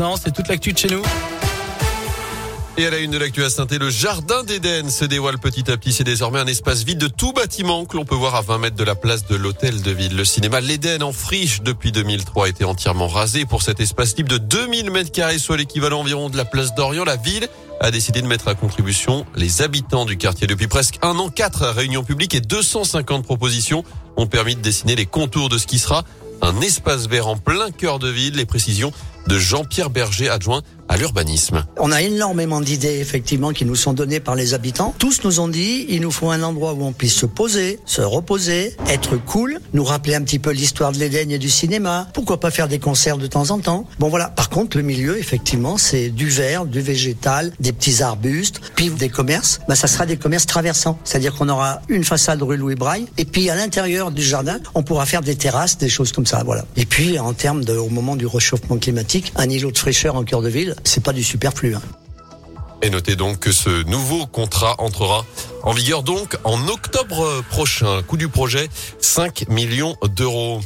Non, c'est toute l'actu de chez nous. Et à la une de l'actu à saint le jardin d'Éden se dévoile petit à petit. C'est désormais un espace vide de tout bâtiment que l'on peut voir à 20 mètres de la place de l'hôtel de ville. Le cinéma L'Éden en friche depuis 2003 a été entièrement rasé pour cet espace libre de 2000 mètres carrés, soit l'équivalent environ de la place d'Orient. La ville a décidé de mettre à contribution les habitants du quartier. Depuis presque un an, quatre réunions publiques et 250 propositions ont permis de dessiner les contours de ce qui sera un espace vert en plein cœur de ville. Les précisions de Jean-Pierre Berger, adjoint à l'urbanisme. On a énormément d'idées effectivement qui nous sont données par les habitants. Tous nous ont dit il nous faut un endroit où on puisse se poser, se reposer, être cool, nous rappeler un petit peu l'histoire de l'Éden et du cinéma. Pourquoi pas faire des concerts de temps en temps? Bon voilà. Par contre, le milieu effectivement, c'est du vert, du végétal, des petits arbustes, puis des commerces. Bah ça sera des commerces traversants, c'est-à-dire qu'on aura une façade rue Louis Braille et puis à l'intérieur du jardin, on pourra faire des terrasses, des choses comme ça. Voilà. Et puis en termes au moment du réchauffement climatique, un îlot de fraîcheur en cœur de ville c'est pas du superflu. Hein. Et notez donc que ce nouveau contrat entrera en vigueur donc en octobre prochain. Coût du projet 5 millions d'euros.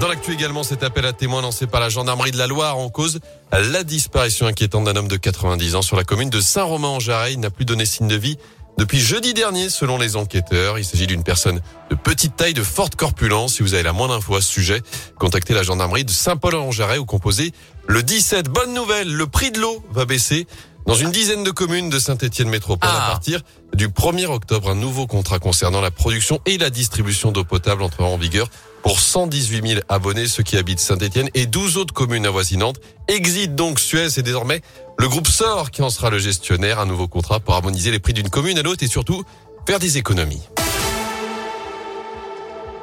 Dans l'actu également, cet appel à témoins lancé par la gendarmerie de la Loire en cause la disparition inquiétante d'un homme de 90 ans sur la commune de Saint-Romain-en-Jarret. N'a plus donné signe de vie depuis jeudi dernier, selon les enquêteurs. Il s'agit d'une personne de petite taille, de forte corpulence. Si vous avez la moindre info à ce sujet, contactez la gendarmerie de Saint-Paul-en-Jarret ou composez le 17. Bonne nouvelle, le prix de l'eau va baisser. Dans une dizaine de communes de Saint-Étienne Métropole, à ah. partir du 1er octobre, un nouveau contrat concernant la production et la distribution d'eau potable entrera en vigueur pour 118 000 abonnés, ceux qui habitent Saint-Étienne et 12 autres communes avoisinantes. Exit donc Suez et désormais le groupe SOR qui en sera le gestionnaire. Un nouveau contrat pour harmoniser les prix d'une commune à l'autre et surtout faire des économies.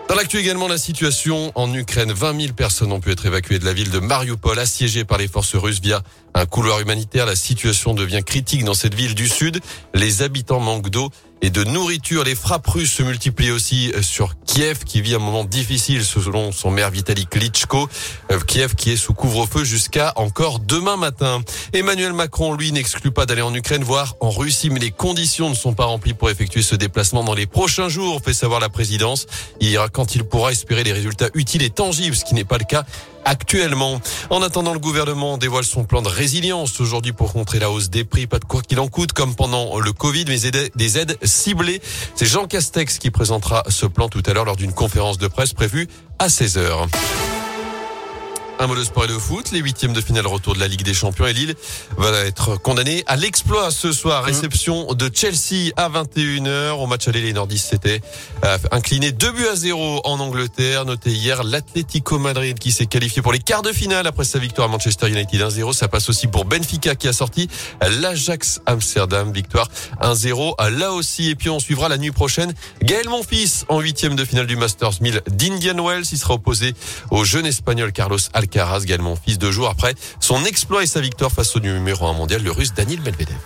Dans l'actu également, la situation en Ukraine. 20 000 personnes ont pu être évacuées de la ville de Mariupol, assiégée par les forces russes via un couloir humanitaire. La situation devient critique dans cette ville du sud. Les habitants manquent d'eau et de nourriture. Les frappes russes se multiplient aussi sur Kiev, qui vit un moment difficile selon son maire Vitaly Klitschko. Euh, Kiev qui est sous couvre-feu jusqu'à encore demain matin. Emmanuel Macron, lui, n'exclut pas d'aller en Ukraine, voire en Russie, mais les conditions ne sont pas remplies pour effectuer ce déplacement dans les prochains jours, fait savoir la présidence. Il ira quand il pourra espérer des résultats utiles et tangibles, ce qui n'est pas le cas actuellement. En attendant, le gouvernement dévoile son plan de résilience aujourd'hui pour contrer la hausse des prix. Pas de quoi qu'il en coûte, comme pendant le Covid, mais des aides ciblées. C'est Jean Castex qui présentera ce plan tout à l'heure lors d'une conférence de presse prévue à 16 heures. Un mot de sport et de foot. Les huitièmes de finale retour de la Ligue des Champions et Lille va être condamné à l'exploit ce soir. Réception de Chelsea à 21h. Au match aller, les nordistes s'étaient euh, inclinés 2 buts à 0 en Angleterre. Noté hier l'Atlético Madrid qui s'est qualifié pour les quarts de finale après sa victoire à Manchester United 1-0. Ça passe aussi pour Benfica qui a sorti l'Ajax Amsterdam. Victoire 1-0 là aussi. Et puis on suivra la nuit prochaine Gaël Monfils en huitième de finale du Masters 1000 d'Indian Wells. Il sera opposé au jeune espagnol Carlos Alcaraz Alcaraz, également fils de jour après son exploit et sa victoire face au numéro 1 mondial, le russe Daniel Medvedev.